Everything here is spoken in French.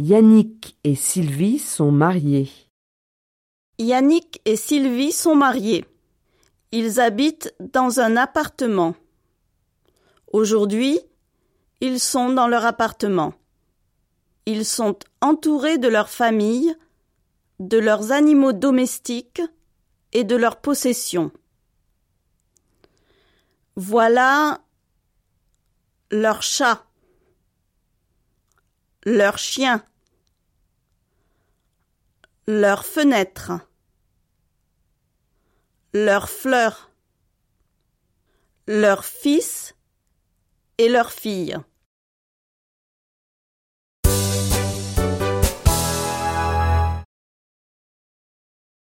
Yannick et Sylvie sont mariés. Yannick et Sylvie sont mariés. Ils habitent dans un appartement. Aujourd'hui, ils sont dans leur appartement. Ils sont entourés de leur famille, de leurs animaux domestiques et de leurs possessions. Voilà leur chat, leur chien, leurs fenêtres, leurs fleurs, leurs fils et leurs filles.